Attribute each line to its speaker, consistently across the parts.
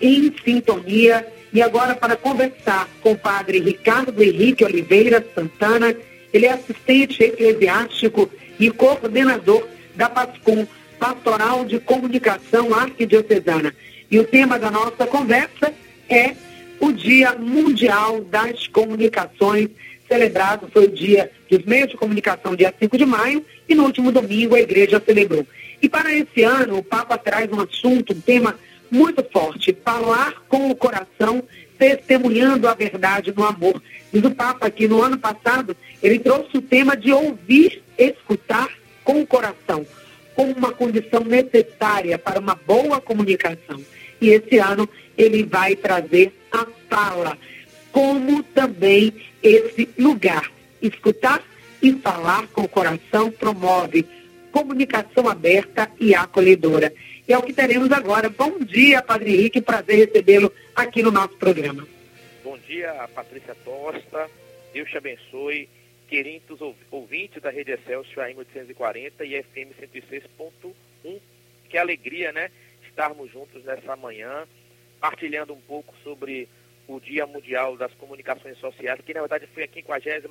Speaker 1: em sintonia. E agora, para conversar com o padre Ricardo Henrique Oliveira Santana, ele é assistente eclesiástico e coordenador da PASCOM, Pastoral de Comunicação Arquidiocesana. E o tema da nossa conversa é o Dia Mundial das Comunicações, celebrado foi o Dia dos Meios de Comunicação, dia 5 de maio, e no último domingo a igreja celebrou. E para esse ano, o Papa traz um assunto, um tema muito forte, falar com o coração, testemunhando a verdade no amor. Diz o Papa que no ano passado ele trouxe o tema de ouvir, escutar com o coração, como uma condição necessária para uma boa comunicação. E esse ano ele vai trazer a fala, como também esse lugar. Escutar e falar com o coração promove comunicação aberta e acolhedora. E é o que teremos agora. Bom dia, Padre Henrique, prazer recebê-lo aqui no nosso programa.
Speaker 2: Bom dia, Patrícia Tosta. Deus te abençoe. Queridos ouvintes da Rede Excelsior AM 840 e FM 106.1. Que alegria, né? Estarmos juntos nessa manhã, partilhando um pouco sobre o Dia Mundial das Comunicações Sociais, que na verdade foi a 57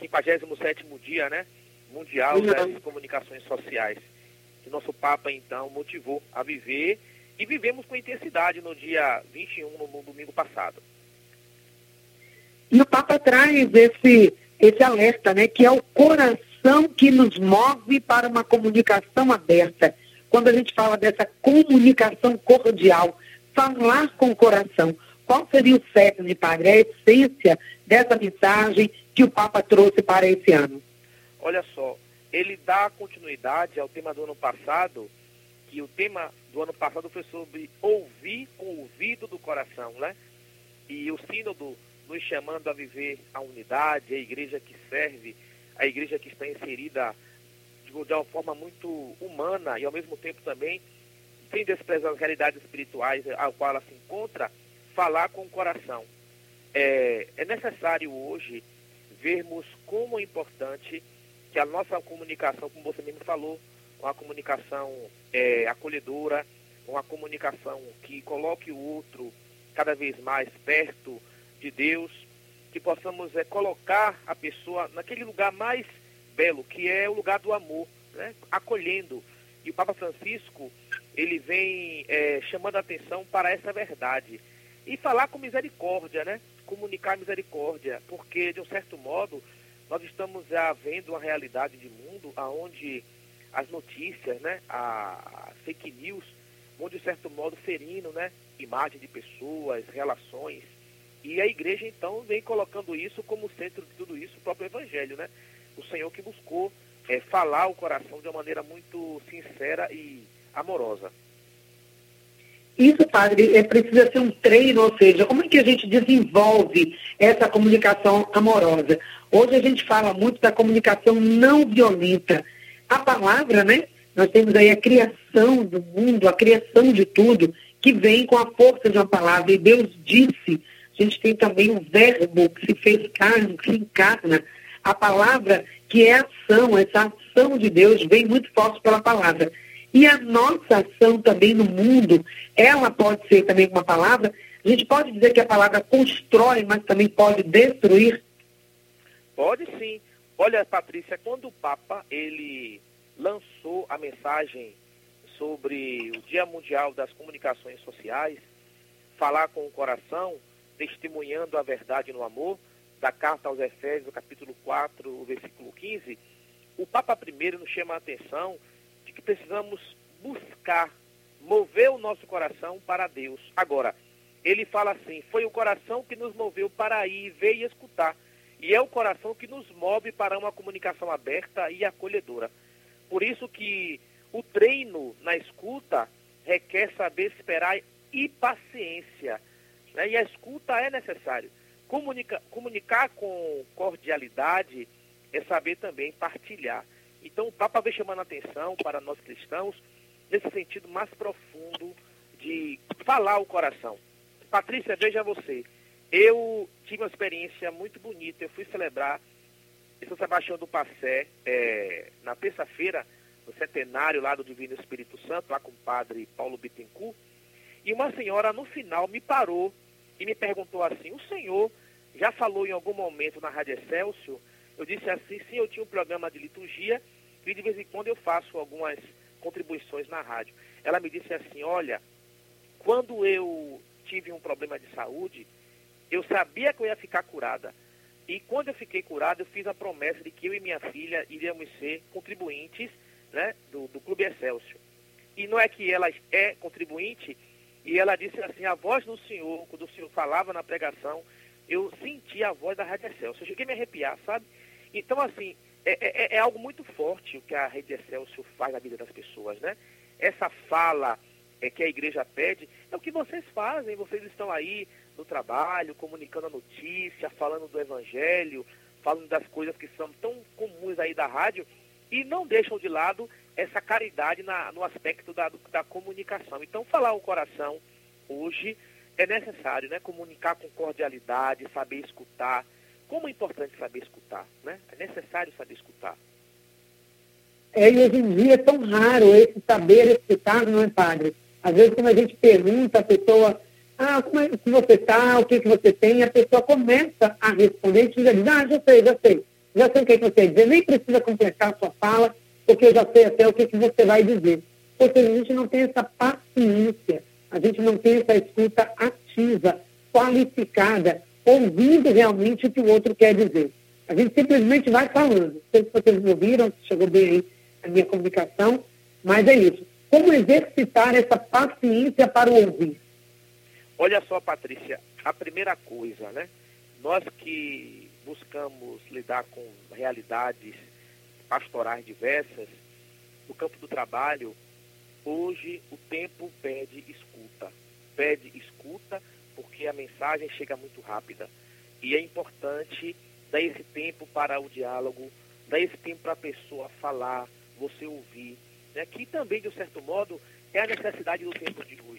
Speaker 2: 57 dia, né? Mundial das Comunicações Sociais. Que nosso Papa, então, motivou a viver e vivemos com intensidade no dia 21, no, no domingo passado.
Speaker 1: E o Papa traz esse, esse alerta, né? Que é o coração que nos move para uma comunicação aberta. Quando a gente fala dessa comunicação cordial, falar com o coração. Qual seria o cerne, padre, a essência dessa mensagem que o Papa trouxe para esse ano?
Speaker 2: Olha só, ele dá continuidade ao tema do ano passado, que o tema do ano passado foi sobre ouvir com o ouvido do coração, né? E o sínodo nos chamando a viver a unidade, a igreja que serve, a igreja que está inserida de uma forma muito humana e ao mesmo tempo também sem desprezar as realidades espirituais ao qual ela se encontra, falar com o coração. É, é necessário hoje vermos como é importante que a nossa comunicação, como você mesmo falou, uma comunicação é, acolhedora, uma comunicação que coloque o outro cada vez mais perto de Deus, que possamos é, colocar a pessoa naquele lugar mais belo, que é o lugar do amor, né? acolhendo. E o Papa Francisco, ele vem é, chamando a atenção para essa verdade. E falar com misericórdia, né? Comunicar misericórdia, porque, de um certo modo, nós estamos já vendo uma realidade de mundo onde as notícias, né, a fake news, vão de certo modo ferindo, né, imagem de pessoas, relações. E a igreja então vem colocando isso como centro de tudo isso, o próprio evangelho, né? O Senhor que buscou é, falar o coração de uma maneira muito sincera e amorosa.
Speaker 1: Isso, padre, é, precisa ser um treino, ou seja, como é que a gente desenvolve essa comunicação amorosa? Hoje a gente fala muito da comunicação não violenta. A palavra, né? Nós temos aí a criação do mundo, a criação de tudo, que vem com a força de uma palavra. E Deus disse, a gente tem também o verbo que se fez carne, que se encarna. A palavra que é ação, essa ação de Deus vem muito forte pela palavra. E a nossa ação também no mundo, ela pode ser também uma palavra. A gente pode dizer que a palavra constrói, mas também pode destruir?
Speaker 2: Pode sim. Olha, Patrícia, quando o Papa ele lançou a mensagem sobre o Dia Mundial das Comunicações Sociais, falar com o coração, testemunhando a verdade no amor, da carta aos Efésios, capítulo 4, versículo 15, o Papa primeiro nos chama a atenção de que precisamos buscar mover o nosso coração para Deus. Agora, ele fala assim: foi o coração que nos moveu para ir, ver e escutar. E é o coração que nos move para uma comunicação aberta e acolhedora. Por isso que o treino na escuta requer saber esperar e paciência. Né? E a escuta é necessário. Comunica, comunicar com cordialidade é saber também partilhar. Então o Papa vem chamando a atenção para nós cristãos nesse sentido mais profundo de falar o coração. Patrícia, veja você. Eu tive uma experiência muito bonita. Eu fui celebrar em São Sebastião do Passé é, na terça-feira, no centenário lá do Divino Espírito Santo, lá com o padre Paulo Bittencourt. E uma senhora, no final, me parou e me perguntou assim, o senhor já falou em algum momento na Rádio Excelsior? Eu disse assim, sim, eu tinha um programa de liturgia e de vez em quando eu faço algumas contribuições na rádio. Ela me disse assim, olha, quando eu tive um problema de saúde, eu sabia que eu ia ficar curada. E quando eu fiquei curada, eu fiz a promessa de que eu e minha filha iríamos ser contribuintes né, do, do Clube Excelsior. E não é que ela é contribuinte, e ela disse assim, a voz do senhor, quando o senhor falava na pregação, eu senti a voz da Rádio Excelsior. Eu cheguei a me arrepiar, sabe? Então, assim, é, é, é, algo muito forte o que a Rede Excelsior faz na vida das pessoas, né? Essa fala é, que a igreja pede é o que vocês fazem. Vocês estão aí no trabalho, comunicando a notícia, falando do evangelho, falando das coisas que são tão comuns aí da rádio e não deixam de lado essa caridade na, no aspecto da, da comunicação. Então, falar o coração hoje é necessário, né? Comunicar com cordialidade, saber escutar. Como é importante saber escutar, né? É necessário saber escutar.
Speaker 1: É, e hoje em dia é tão raro esse saber escutar, não é, padre? Às vezes, quando a gente pergunta a pessoa, ah, como é que você está, o que, que você tem, a pessoa começa a responder e diz, ah, já sei, já sei já sei o que, que você dizer, nem precisa completar a sua fala, porque eu já sei até o que, que você vai dizer. Seja, a gente não tem essa paciência, a gente não tem essa escuta ativa, qualificada, ouvindo realmente o que o outro quer dizer. A gente simplesmente vai falando. Não sei se vocês me ouviram, se chegou bem aí a minha comunicação, mas é isso. Como exercitar essa paciência para o ouvir?
Speaker 2: Olha só, Patrícia, a primeira coisa, né? Nós que buscamos lidar com realidades pastorais diversas, no campo do trabalho, hoje o tempo pede escuta. Pede escuta porque a mensagem chega muito rápida. E é importante dar esse tempo para o diálogo, dar esse tempo para a pessoa falar, você ouvir. Né? Que também, de um certo modo, é a necessidade do tempo de hoje.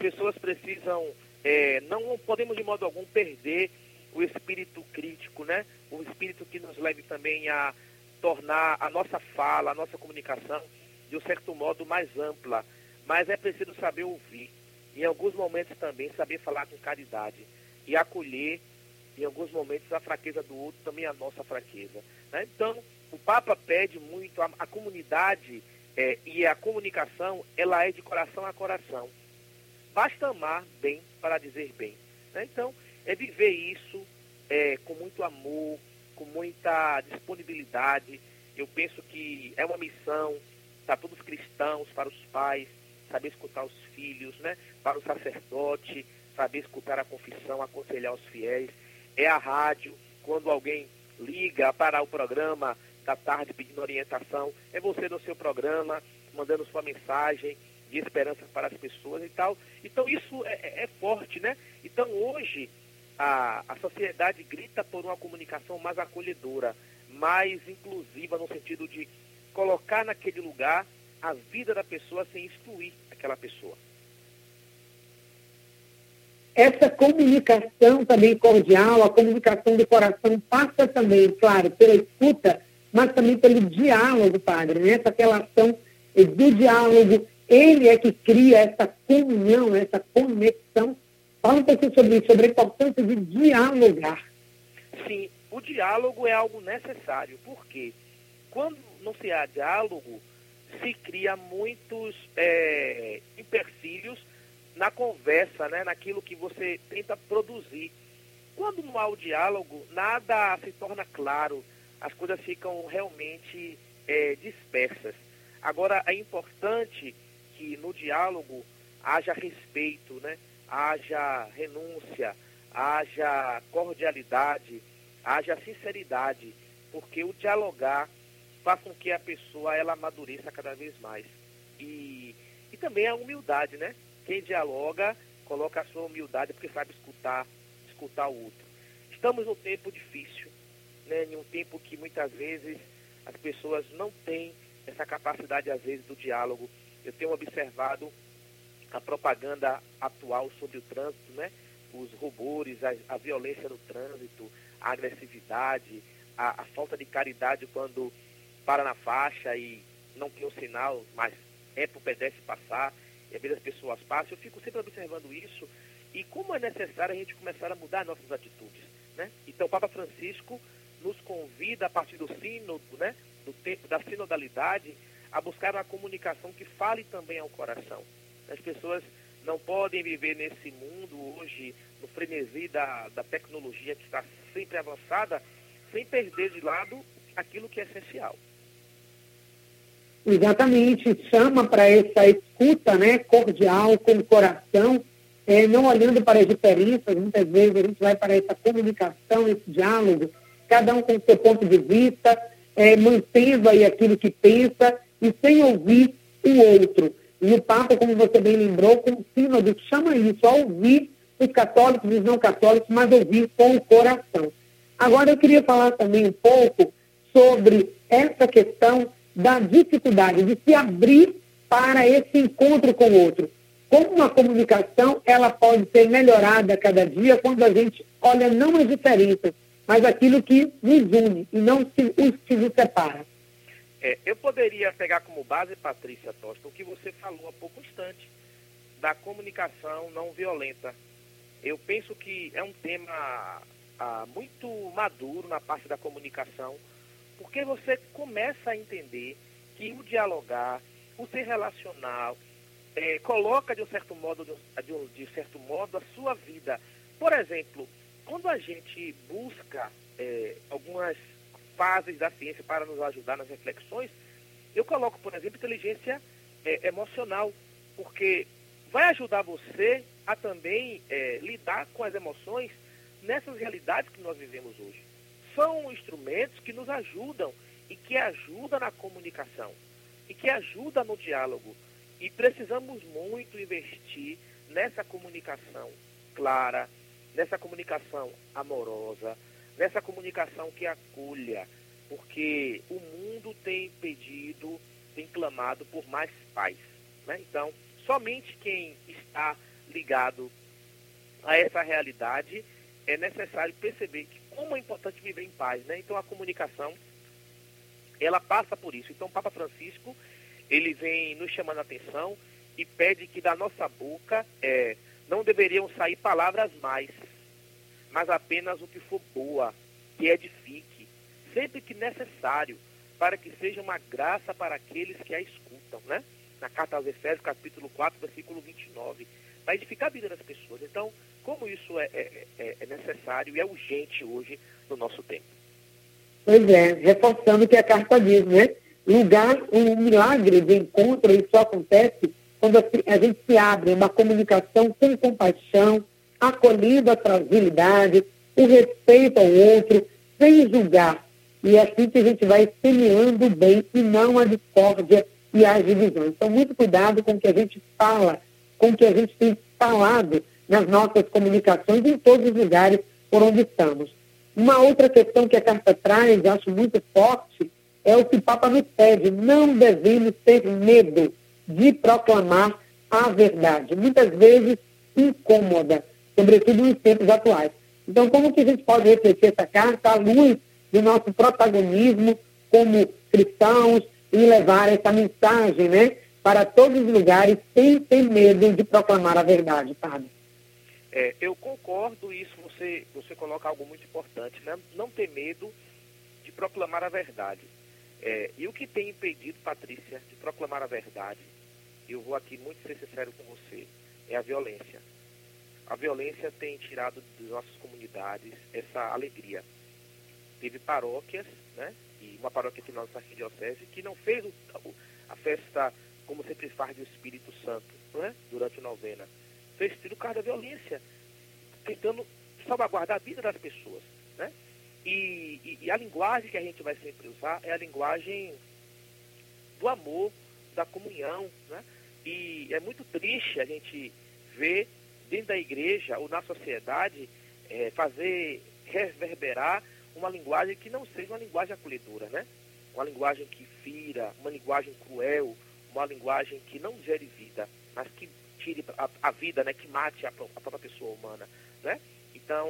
Speaker 2: As pessoas precisam, é, não podemos de modo algum perder o espírito crítico, né? O espírito que nos leve também a tornar a nossa fala, a nossa comunicação, de um certo modo, mais ampla. Mas é preciso saber ouvir. Em alguns momentos também saber falar com caridade. E acolher, em alguns momentos, a fraqueza do outro, também a nossa fraqueza. Né? Então, o Papa pede muito, a, a comunidade é, e a comunicação, ela é de coração a coração. Basta amar bem para dizer bem. Né? Então, é viver isso é, com muito amor, com muita disponibilidade. Eu penso que é uma missão para todos os cristãos, para os pais, saber escutar os filhos, né? para o sacerdote, saber escutar a confissão, aconselhar os fiéis. É a rádio, quando alguém liga para o programa da tarde pedindo orientação, é você no seu programa, mandando sua mensagem de esperança para as pessoas e tal. Então isso é, é, é forte, né? Então hoje a, a sociedade grita por uma comunicação mais acolhedora, mais inclusiva, no sentido de colocar naquele lugar a vida da pessoa sem excluir aquela pessoa.
Speaker 1: Essa comunicação também cordial, a comunicação do coração, passa também, claro, pela escuta, mas também pelo diálogo, padre, né? essa relação do diálogo. Ele é que cria essa comunhão, essa conexão Fala um pouquinho sobre isso, sobre a importância de dialogar.
Speaker 2: Sim, o diálogo é algo necessário, porque quando não se há diálogo, se cria muitos é, empecilhos na conversa, né, naquilo que você tenta produzir. Quando não há o diálogo, nada se torna claro, as coisas ficam realmente é, dispersas. Agora, é importante que no diálogo haja respeito, né? haja renúncia, haja cordialidade, haja sinceridade, porque o dialogar faz com que a pessoa ela amadureça cada vez mais. E, e também a humildade, né? Quem dialoga coloca a sua humildade porque sabe escutar, escutar o outro. Estamos num tempo difícil, né? Em um tempo que muitas vezes as pessoas não têm essa capacidade às vezes do diálogo. Eu tenho observado a propaganda atual sobre o trânsito, né? Os rubores, a, a violência no trânsito, a agressividade, a, a, falta de caridade quando para na faixa e não tem o um sinal, mas é para o pedestre passar. e a vida das pessoas passa, eu fico sempre observando isso e como é necessário a gente começar a mudar nossas atitudes. Né? Então, o Papa Francisco nos convida, a partir do sínodo, né, do tempo da sinodalidade, a buscar uma comunicação que fale também ao coração. As pessoas não podem viver nesse mundo hoje, no frenesi da, da tecnologia que está sempre avançada, sem perder de lado aquilo que é essencial.
Speaker 1: Exatamente, chama para essa escuta né, cordial, com o coração, é, não olhando para as diferenças, muitas vezes a gente vai para essa comunicação, esse diálogo, cada um com o seu ponto de vista, é, mantendo aí aquilo que pensa e sem ouvir o outro. E o Papa, como você bem lembrou, com o sínodo, chama isso, a ouvir os católicos e os não católicos, mas ouvir com o coração. Agora eu queria falar também um pouco sobre essa questão da dificuldade de se abrir para esse encontro com o outro. Como uma comunicação, ela pode ser melhorada cada dia quando a gente olha não as diferenças, mas aquilo que nos une e não os que nos separa.
Speaker 2: É, eu poderia pegar como base, Patrícia Tosta, o que você falou há pouco instante, da comunicação não violenta. Eu penso que é um tema ah, muito maduro na parte da comunicação, porque você começa a entender que o dialogar, o ser relacional, é, coloca de um certo modo, de um, de certo modo, a sua vida. Por exemplo, quando a gente busca é, algumas fases da ciência para nos ajudar nas reflexões, eu coloco, por exemplo, inteligência é, emocional, porque vai ajudar você a também é, lidar com as emoções nessas realidades que nós vivemos hoje são instrumentos que nos ajudam e que ajudam na comunicação e que ajudam no diálogo. E precisamos muito investir nessa comunicação clara, nessa comunicação amorosa, nessa comunicação que acolha, porque o mundo tem pedido, tem clamado por mais paz. Né? Então, somente quem está ligado a essa realidade é necessário perceber que como é importante viver em paz, né? Então a comunicação ela passa por isso. Então o Papa Francisco ele vem nos chamando a atenção e pede que da nossa boca é, não deveriam sair palavras mais, mas apenas o que for boa, que edifique, sempre que necessário, para que seja uma graça para aqueles que a escutam, né? Na carta aos Efésios, capítulo 4, versículo 29, para edificar a vida das pessoas. Então, como isso é, é, é, é necessário e é urgente hoje no nosso tempo.
Speaker 1: Pois é, reforçando o que a carta diz, né? Lugar, um milagre de encontro, isso acontece quando a gente se abre uma comunicação com compaixão, acolhendo a fragilidade, o respeito ao outro, sem julgar. E é assim que a gente vai semeando o bem e não a discórdia e as divisões. Então, muito cuidado com o que a gente fala, com o que a gente tem falado nas nossas comunicações em todos os lugares por onde estamos. Uma outra questão que a carta traz, acho muito forte, é o que o Papa nos pede. Não devemos ter medo de proclamar a verdade. Muitas vezes incômoda, sobretudo nos tempos atuais. Então, como que a gente pode refletir essa carta à luz do nosso protagonismo como cristãos e levar essa mensagem né, para todos os lugares sem ter medo de proclamar a verdade, Padre?
Speaker 2: É, eu concordo, isso você, você coloca algo muito importante, né? não ter medo de proclamar a verdade. É, e o que tem impedido, Patrícia, de proclamar a verdade, eu vou aqui muito ser sincero com você, é a violência. A violência tem tirado das nossas comunidades essa alegria. Teve paróquias, né? E uma paróquia aqui na nossa arquidiocese que não fez o, a festa como sempre faz do Espírito Santo, né? Durante a novena fez tudo por causa da violência, tentando salvaguardar a vida das pessoas. Né? E, e, e, a linguagem que a gente vai sempre usar é a linguagem do amor, da comunhão. Né? E é muito triste a gente ver dentro da igreja ou na sociedade é, fazer reverberar uma linguagem que não seja uma linguagem acolhedora, né? Uma linguagem que fira, uma linguagem cruel, uma linguagem que não gere vida, mas que tire a, a vida, né, que mate a, a, própria pessoa humana. Né? Então,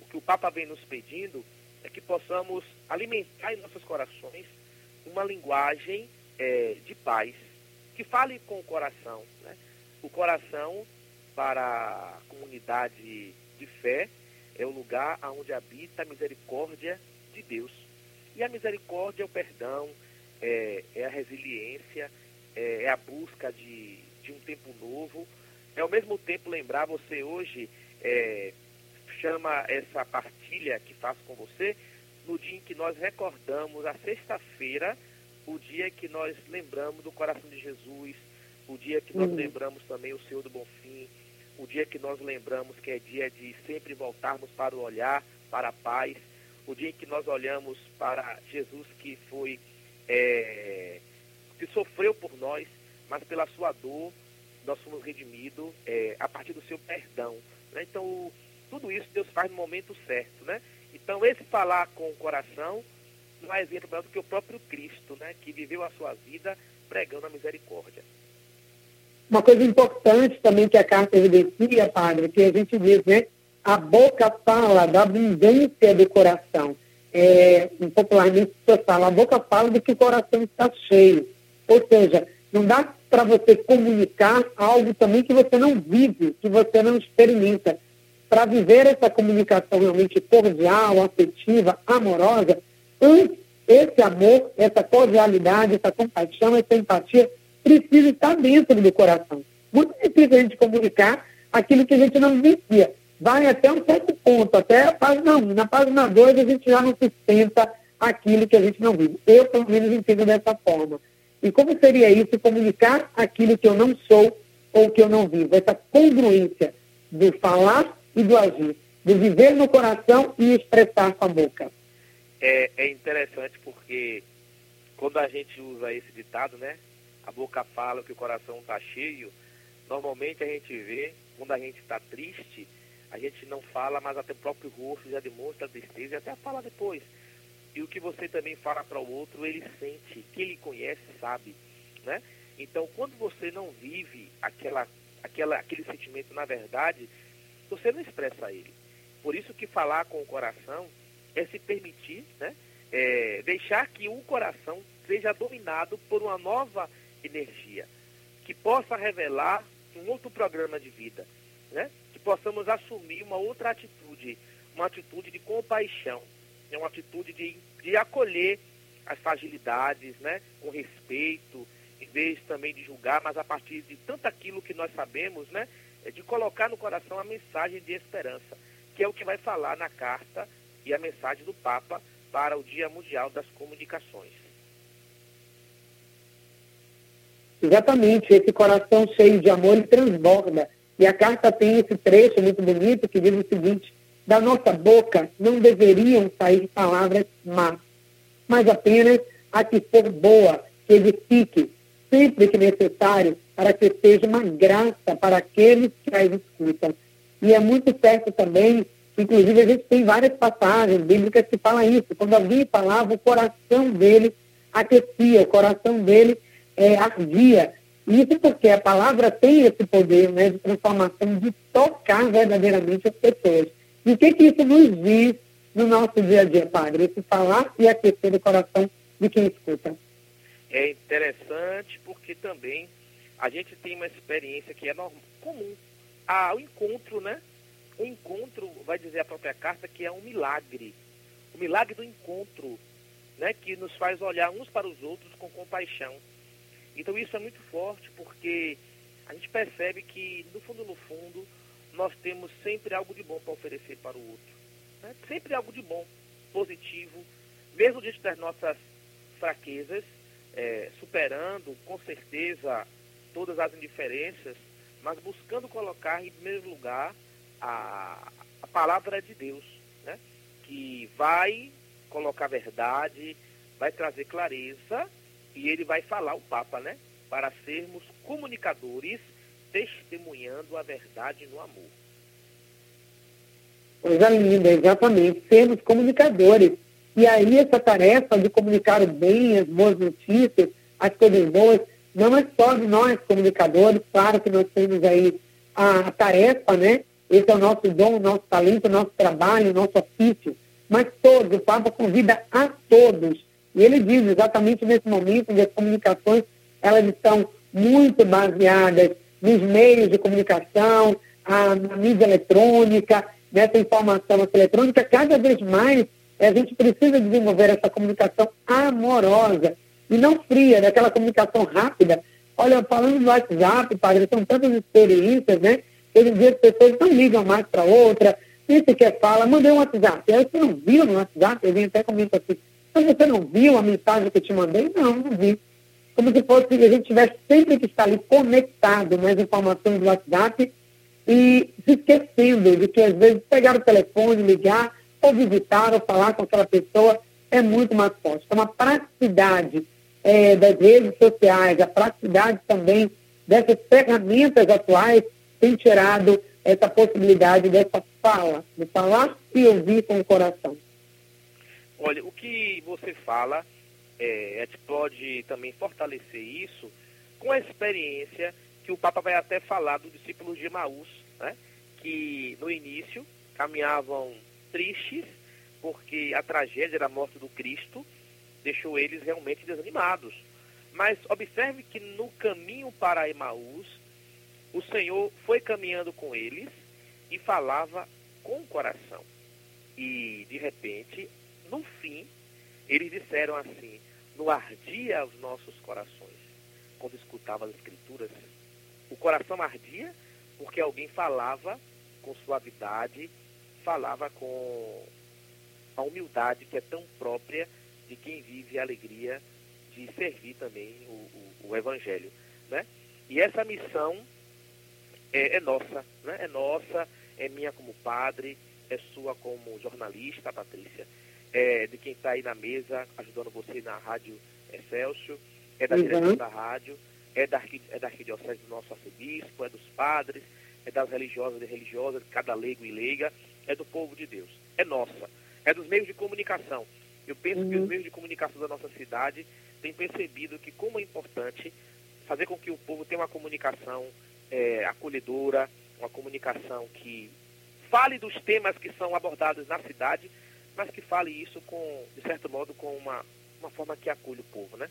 Speaker 2: o que o Papa vem nos pedindo é que possamos alimentar em nossos corações uma linguagem é, de paz, que fale com o coração. Né? O coração, para a comunidade de fé, é o lugar onde habita a misericórdia de Deus. E a misericórdia é o perdão, é, é a resiliência, é, é, a busca de, de um tempo novo. É ao mesmo tempo lembrar você hoje, é, chama essa partilha que faço com você, no dia em que nós recordamos a sexta-feira, o dia que nós lembramos do coração de Jesus, o dia que nós uhum. lembramos também o Senhor do Bonfim, o dia que nós lembramos que é dia de sempre voltarmos para o olhar, para a paz, o dia em que nós olhamos para Jesus que foi, é, que sofreu por nós, mas pela sua dor nós fomos redimidos é, a partir do seu perdão. Né? Então, tudo isso Deus faz no momento certo, né? Então, esse falar com o coração não é exemplo do que o próprio Cristo, né? Que viveu a sua vida pregando a misericórdia.
Speaker 1: Uma coisa importante também que a carta evidencia, padre, que a gente diz, né? A boca fala da abundância do coração. É, popularmente se fala, a boca fala do que o coração está cheio. Ou seja, não dá para você comunicar algo também que você não vive, que você não experimenta. Para viver essa comunicação realmente cordial, afetiva, amorosa, esse amor, essa cordialidade, essa compaixão, essa empatia precisa estar dentro do coração. Muito difícil a gente comunicar aquilo que a gente não vicia. Vai até um certo ponto, até a página 1. Na página 2 a gente já não sustenta aquilo que a gente não vive. Eu, pelo menos, entendo dessa forma. E como seria isso, comunicar aquilo que eu não sou ou que eu não vivo? Essa congruência do falar e do agir, do viver no coração e expressar com a boca.
Speaker 2: É, é interessante porque quando a gente usa esse ditado, né? A boca fala que o coração está cheio. Normalmente a gente vê, quando a gente está triste, a gente não fala, mas até o próprio rosto já demonstra a tristeza e até fala depois. E o que você também fala para o outro, ele sente, quem ele conhece sabe, né? Então, quando você não vive aquela, aquela, aquele sentimento na verdade, você não expressa ele. Por isso que falar com o coração é se permitir, né? É, deixar que o coração seja dominado por uma nova energia, que possa revelar um outro programa de vida, né? que possamos assumir uma outra atitude, uma atitude de compaixão, né? uma atitude de, de acolher as fragilidades, né? com respeito, em vez também de julgar, mas a partir de tanto aquilo que nós sabemos, né? É de colocar no coração a mensagem de esperança, que é o que vai falar na carta e a mensagem do Papa para o Dia Mundial das Comunicações.
Speaker 1: Exatamente, esse coração cheio de amor e transborda. E a carta tem esse trecho muito bonito que diz o seguinte: da nossa boca não deveriam sair palavras más, mas apenas a que for boa, que edifique, sempre que necessário, para que seja uma graça para aqueles que as escutam. E é muito certo também, inclusive a gente tem várias passagens bíblicas que falam isso. Quando alguém falava, o coração dele aquecia, o coração dele é, ardia. Isso porque a palavra tem esse poder né, de transformação, de tocar verdadeiramente as pessoas. E o que, que isso nos diz no nosso dia a dia, Padre? Esse falar e aquecer o coração de quem escuta.
Speaker 2: É interessante porque também a gente tem uma experiência que é normal, comum. Ah, o encontro, né? O encontro, vai dizer a própria carta, que é um milagre. O milagre do encontro, né? Que nos faz olhar uns para os outros com compaixão. Então isso é muito forte porque a gente percebe que, no fundo, no fundo, nós temos sempre algo de bom para oferecer para o outro. Né? Sempre algo de bom, positivo, mesmo diante das nossas fraquezas, é, superando com certeza todas as indiferenças, mas buscando colocar em primeiro lugar a, a palavra de Deus, né? que vai colocar verdade, vai trazer clareza e ele vai falar o Papa, né? Para sermos comunicadores, testemunhando a verdade no amor.
Speaker 1: Coisa linda, exatamente. Sermos comunicadores. E aí essa tarefa de comunicar o bem, as boas notícias, as coisas boas, não é só de nós comunicadores, claro que nós temos aí a, tarefa, né? Esse é o nosso dom, o nosso talento, o nosso trabalho, o nosso ofício. Mas todos, o Papa convida a todos e ele diz exatamente nesse momento que as comunicações elas estão muito baseadas nos meios de comunicação, a, na mídia eletrônica, nessa informação eletrônica, cada vez mais a gente precisa desenvolver essa comunicação amorosa e não fria, daquela comunicação rápida. Olha, falando do WhatsApp, padre, são tantas experiências, né? Hoje em dia as pessoas não ligam mais para outra, nem sequer fala, mandei um WhatsApp. Aí você não viu no WhatsApp, vim até comentar assim, mas você não viu a mensagem que eu te mandei? Não, não vi. Como se fosse que a gente tivesse sempre que estar ali conectado nas informações do WhatsApp e se esquecendo de que às vezes pegar o telefone, ligar, ou visitar, ou falar com aquela pessoa é muito mais forte. Então, a praticidade é, das redes sociais, a praticidade também dessas ferramentas atuais tem tirado essa possibilidade dessa fala, de falar e ouvir com o coração.
Speaker 2: Olha, o que você fala, é, a gente pode também fortalecer isso com a experiência que o Papa vai até falar do discípulo de Maús, né? que no início caminhavam tristes, porque a tragédia da morte do Cristo deixou eles realmente desanimados. Mas observe que no caminho para Emaús, o Senhor foi caminhando com eles e falava com o coração. E, de repente, no fim, eles disseram assim: No ardia os nossos corações. Quando escutava as Escrituras, o coração ardia porque alguém falava com suavidade, falava com a humildade que é tão própria de quem vive a alegria de servir também o, o, o Evangelho. Né? E essa missão é, é, nossa, né? é nossa, é minha como padre, é sua como jornalista, Patrícia, é de quem está aí na mesa ajudando você na Rádio Excelsior, é da uhum. direção da rádio, é da, é da arquidiocese do nosso arcebispo, é dos padres, é das religiosas e religiosas, de cada leigo e leiga, é do povo de Deus, é nossa, é dos meios de comunicação. Eu penso uhum. que os meios de comunicação da nossa cidade têm percebido que como é importante fazer com que o povo tenha uma comunicação é, acolhedora, uma comunicação que fale dos temas que são abordados na cidade, mas que fale isso com, de certo modo, com uma, uma forma que acolhe o povo, né?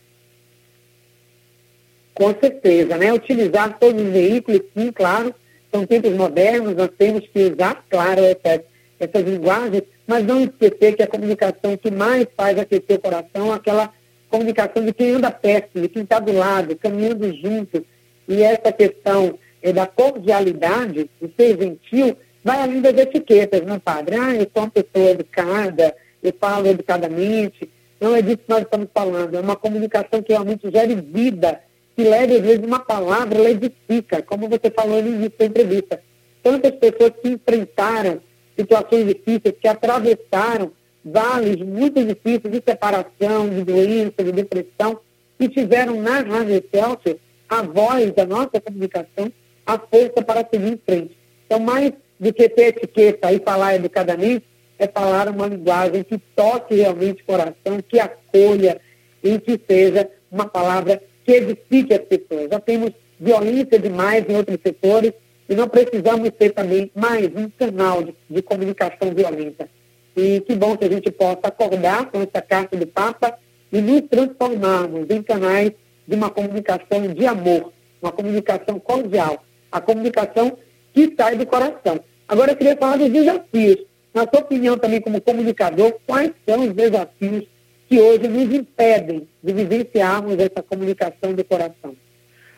Speaker 1: Com certeza, né? Utilizar todos os veículos, sim, claro. São tempos modernos, nós temos que usar, claro, essas, essas linguagens, mas não esquecer que a comunicação que mais faz aquecer o coração é aquela comunicação de quem anda perto, de quem está do lado, caminhando junto. E essa questão é, da cordialidade, de ser gentil, vai além das etiquetas, não, padre? Ah, eu sou uma pessoa educada, eu falo educadamente. Não é disso que nós estamos falando. É uma comunicação que realmente gere vida, que leve, às vezes, uma palavra, ela edifica, como você falou no início da entrevista. Tantas pessoas que enfrentaram situações difíceis, que atravessaram vales muito difíceis de separação, de doença, de depressão, e tiveram na Rádio Excelsior a voz da nossa comunicação a força para seguir em frente. Então, mais do que ter etiqueta e falar educadamente, é falar uma linguagem que toque realmente o coração, que acolha e que seja uma palavra que edifique as pessoas. Já temos violência demais em outros setores e não precisamos ter também mais um canal de, de comunicação violenta. E que bom que a gente possa acordar com essa carta do Papa e nos transformarmos em canais de uma comunicação de amor, uma comunicação cordial, a comunicação que sai do coração. Agora eu queria falar dos desafios. Na sua opinião também como comunicador, quais são os desafios que hoje nos impedem de vivenciarmos essa comunicação do coração?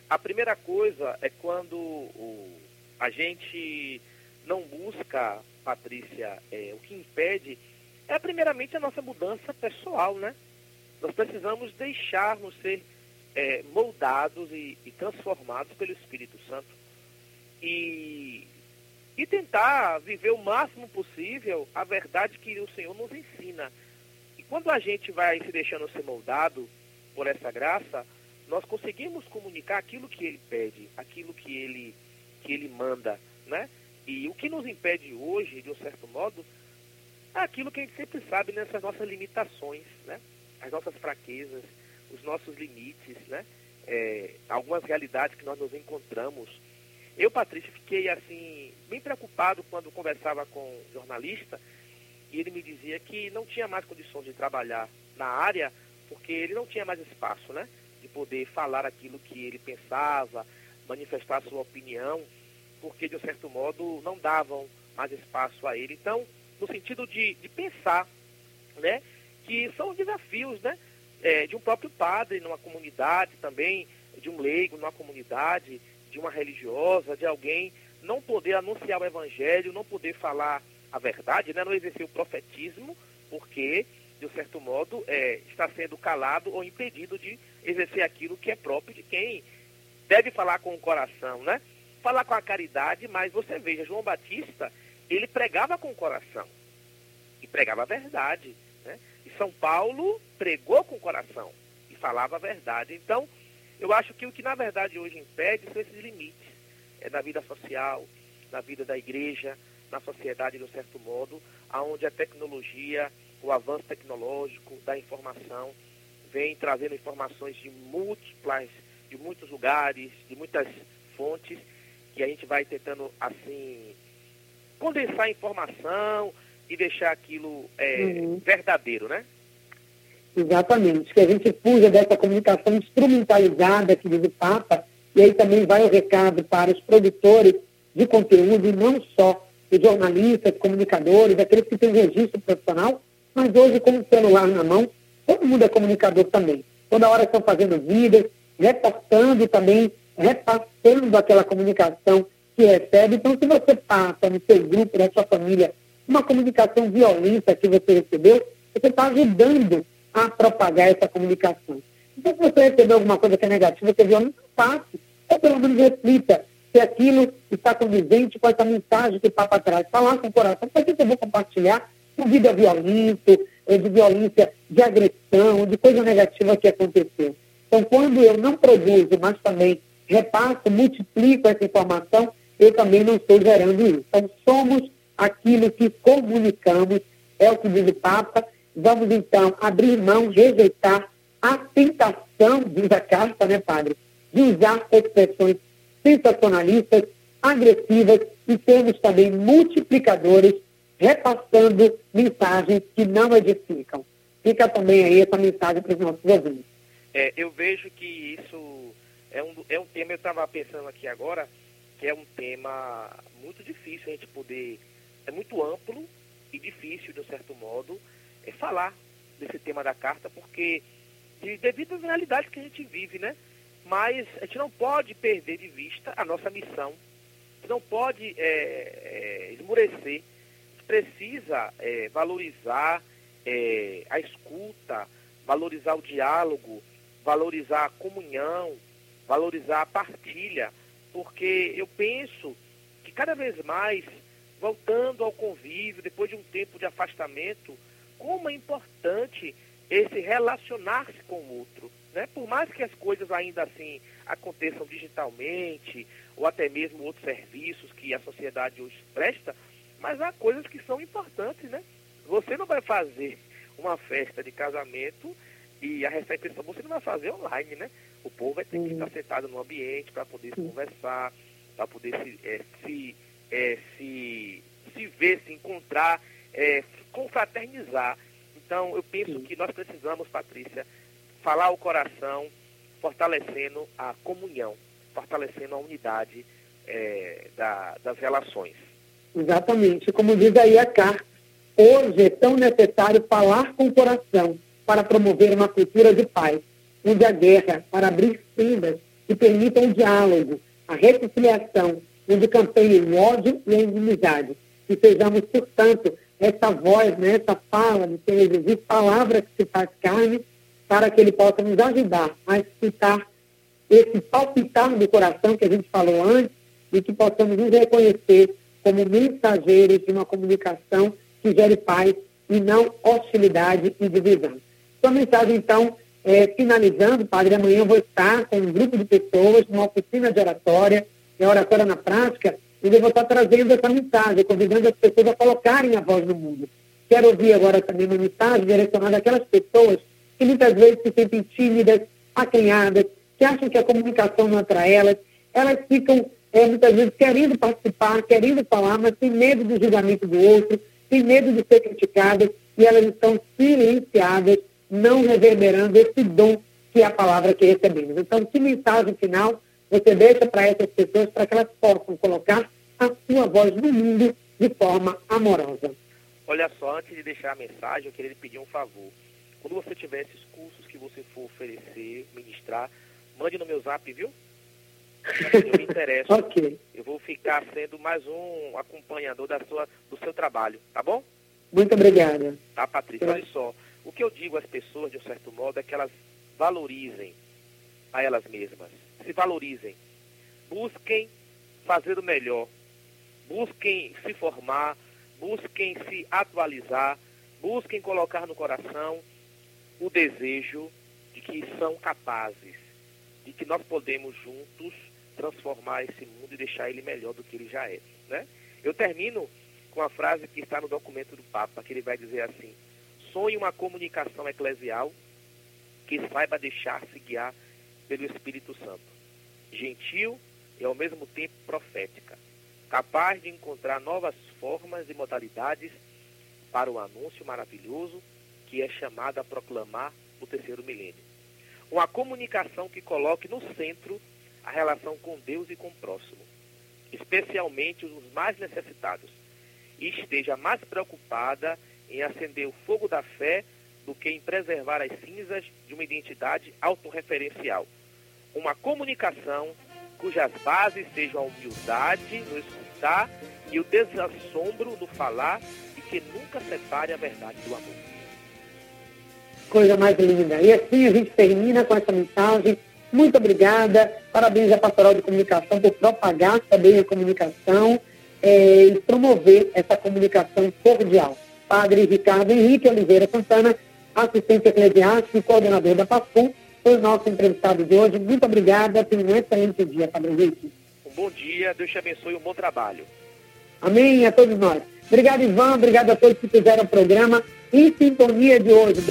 Speaker 2: A primeira coisa é quando a gente não busca, Patrícia, é, o que impede é primeiramente a nossa mudança pessoal, né? Nós precisamos deixar-nos ser é, moldados e, e transformados pelo Espírito Santo e, e tentar viver o máximo possível a verdade que o Senhor nos ensina. E quando a gente vai se deixando ser moldado por essa graça, nós conseguimos comunicar aquilo que ele pede, aquilo que ele, que ele manda, né? E o que nos impede hoje, de um certo modo, é aquilo que a gente sempre sabe nessas nossas limitações, né? As nossas fraquezas, os nossos limites, né? É, algumas realidades que nós nos encontramos eu, Patrícia, fiquei assim, bem preocupado quando conversava com um jornalista e ele me dizia que não tinha mais condições de trabalhar na área porque ele não tinha mais espaço, né? De poder falar aquilo que ele pensava, manifestar sua opinião, porque, de um certo modo, não davam mais espaço a ele. Então, no sentido de, de pensar, né, que são os desafios, né, é, de um próprio padre numa comunidade também, de um leigo numa comunidade, de uma religiosa, de alguém não poder anunciar o evangelho, não poder falar a verdade, né, não exercer o profetismo, porque, de um certo modo, é, está sendo calado ou impedido de exercer aquilo que é próprio de quem deve falar com o coração, né? Falar com a caridade, mas você veja, João Batista, ele pregava com o coração e pregava a verdade, né? E São Paulo pregou com o coração e falava a verdade. Então, eu acho que o que na verdade hoje impede são esses limites é, na vida social, na vida da igreja, na sociedade de um certo modo, aonde a tecnologia, o avanço tecnológico da informação vem trazendo informações de múltiplas, de muitos lugares, de muitas fontes, que a gente vai tentando assim condensar a informação e deixar aquilo é, uhum. verdadeiro, né?
Speaker 1: Exatamente, que a gente fuja dessa comunicação instrumentalizada que diz o Papa, e aí também vai o recado para os produtores de conteúdo, e não só os jornalistas, comunicadores, aqueles que têm registro profissional, mas hoje com o celular na mão, todo mundo é comunicador também. Toda hora estão fazendo vídeos, reportando também, repassando aquela comunicação que recebe. Então, se você passa no seu grupo, na sua família, uma comunicação violenta que você recebeu, você está ajudando a propagar essa comunicação. Então, se você recebeu alguma coisa que é negativa, que é violenta, passe. Ou pelo menos reflita se aquilo está condizente com essa mensagem que o Papa traz. Falar com o coração. Para que eu vou compartilhar um vídeo violento, eh, de violência, de agressão, de coisa negativa que aconteceu? Então, quando eu não produzo, mas também repasso, multiplico essa informação, eu também não estou gerando isso. Então, somos aquilo que comunicamos, é o que diz o Papa. Vamos, então, abrir mão, rejeitar a tentação, diz a carta, né, padre, de usar expressões sensacionalistas, agressivas e termos também multiplicadores, repassando mensagens que não edificam. Fica também aí essa mensagem para os nossos ouvintes.
Speaker 2: É, eu vejo que isso é um, é um tema, eu estava pensando aqui agora, que é um tema muito difícil a gente poder, é muito amplo e difícil, de um certo modo, é falar desse tema da carta, porque de, devido às realidades que a gente vive, né? Mas a gente não pode perder de vista a nossa missão, a gente não pode é, é, esmurecer, precisa é, valorizar é, a escuta, valorizar o diálogo, valorizar a comunhão, valorizar a partilha, porque eu penso que cada vez mais, voltando ao convívio, depois de um tempo de afastamento, como é importante esse relacionar-se com o outro. Né? Por mais que as coisas ainda assim aconteçam digitalmente, ou até mesmo outros serviços que a sociedade hoje presta, mas há coisas que são importantes, né? Você não vai fazer uma festa de casamento e a recepção você não vai fazer online, né? O povo vai ter que estar sentado no ambiente para poder se conversar, para poder se, é, se, é, se, se ver, se encontrar, é, confraternizar. Então, eu penso Sim. que nós precisamos, Patrícia, falar o coração, fortalecendo a comunhão, fortalecendo a unidade é, da, das relações.
Speaker 1: Exatamente. Como diz aí a carta, hoje é tão necessário falar com o coração para promover uma cultura de paz, onde a guerra, para abrir fendas que permitam o diálogo, a reconciliação, onde campeiem o ódio e a inimizade. E sejamos, portanto, essa voz, né, essa fala de Senhor Jesus, palavra que se faz carne, para que ele possa nos ajudar a explicar esse palpitar do coração que a gente falou antes e que possamos nos reconhecer como mensageiros de uma comunicação que gere paz e não hostilidade e divisão. Sua mensagem, então, é, finalizando, Padre, amanhã eu vou estar com um grupo de pessoas numa oficina de oratória, é oratória na prática, e eu vou estar trazendo essa mensagem, convidando as pessoas a colocarem a voz no mundo. Quero ouvir agora também uma mensagem direcionada àquelas pessoas que muitas vezes se sentem tímidas, acanhadas, que acham que a comunicação não é para elas. Elas ficam, é, muitas vezes, querendo participar, querendo falar, mas tem medo do julgamento do outro, tem medo de ser criticadas, e elas estão silenciadas, não reverberando esse dom que é a palavra que recebemos. Então, que mensagem final você deixa para essas pessoas para que elas possam colocar a sua voz no mundo de forma amorosa.
Speaker 2: Olha só, antes de deixar a mensagem, eu queria lhe pedir um favor. Quando você tiver esses cursos que você for oferecer, ministrar, mande no meu zap, viu? Eu me interesso.
Speaker 1: ok.
Speaker 2: Eu vou ficar sendo mais um acompanhador da sua, do seu trabalho, tá bom?
Speaker 1: Muito obrigada.
Speaker 2: Tá, Patrícia? Olha só. O que eu digo às pessoas, de um certo modo, é que elas valorizem a elas mesmas. Se valorizem. Busquem fazer o melhor. Busquem se formar. Busquem se atualizar. Busquem colocar no coração o desejo de que são capazes, de que nós podemos juntos transformar esse mundo e deixar ele melhor do que ele já é. Né? Eu termino com a frase que está no documento do Papa, que ele vai dizer assim: sonhe uma comunicação eclesial que saiba deixar-se guiar pelo Espírito Santo, gentil e ao mesmo tempo profética, capaz de encontrar novas formas e modalidades para o anúncio maravilhoso que é chamado a proclamar o terceiro milênio. Uma comunicação que coloque no centro a relação com Deus e com o próximo, especialmente os mais necessitados, e esteja mais preocupada em acender o fogo da fé do que em preservar as cinzas de uma identidade autorreferencial. Uma comunicação cujas bases sejam a humildade no escutar e o desassombro no falar e que nunca separe a verdade do amor.
Speaker 1: Coisa mais linda. E assim a gente termina com essa mensagem. Muito obrigada. Parabéns à Pastoral de Comunicação por propagar também a comunicação é, e promover essa comunicação cordial. Padre Ricardo Henrique Oliveira Santana, assistente eclesiástico e coordenador da PASCUM, foi o nosso entrevistado de hoje. Muito obrigada, tenha um excelente dia, Padre Henrique.
Speaker 2: Um bom dia, Deus te abençoe e um bom trabalho.
Speaker 1: Amém a todos nós. Obrigado, Ivan, obrigado a todos que fizeram o programa em sintonia de hoje.